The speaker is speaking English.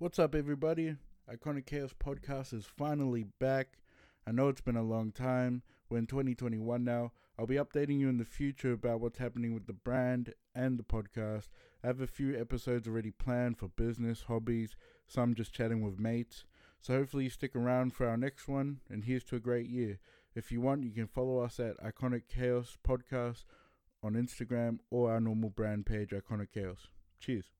What's up, everybody? Iconic Chaos Podcast is finally back. I know it's been a long time. We're in 2021 now. I'll be updating you in the future about what's happening with the brand and the podcast. I have a few episodes already planned for business, hobbies, some just chatting with mates. So hopefully you stick around for our next one, and here's to a great year. If you want, you can follow us at Iconic Chaos Podcast on Instagram or our normal brand page, Iconic Chaos. Cheers.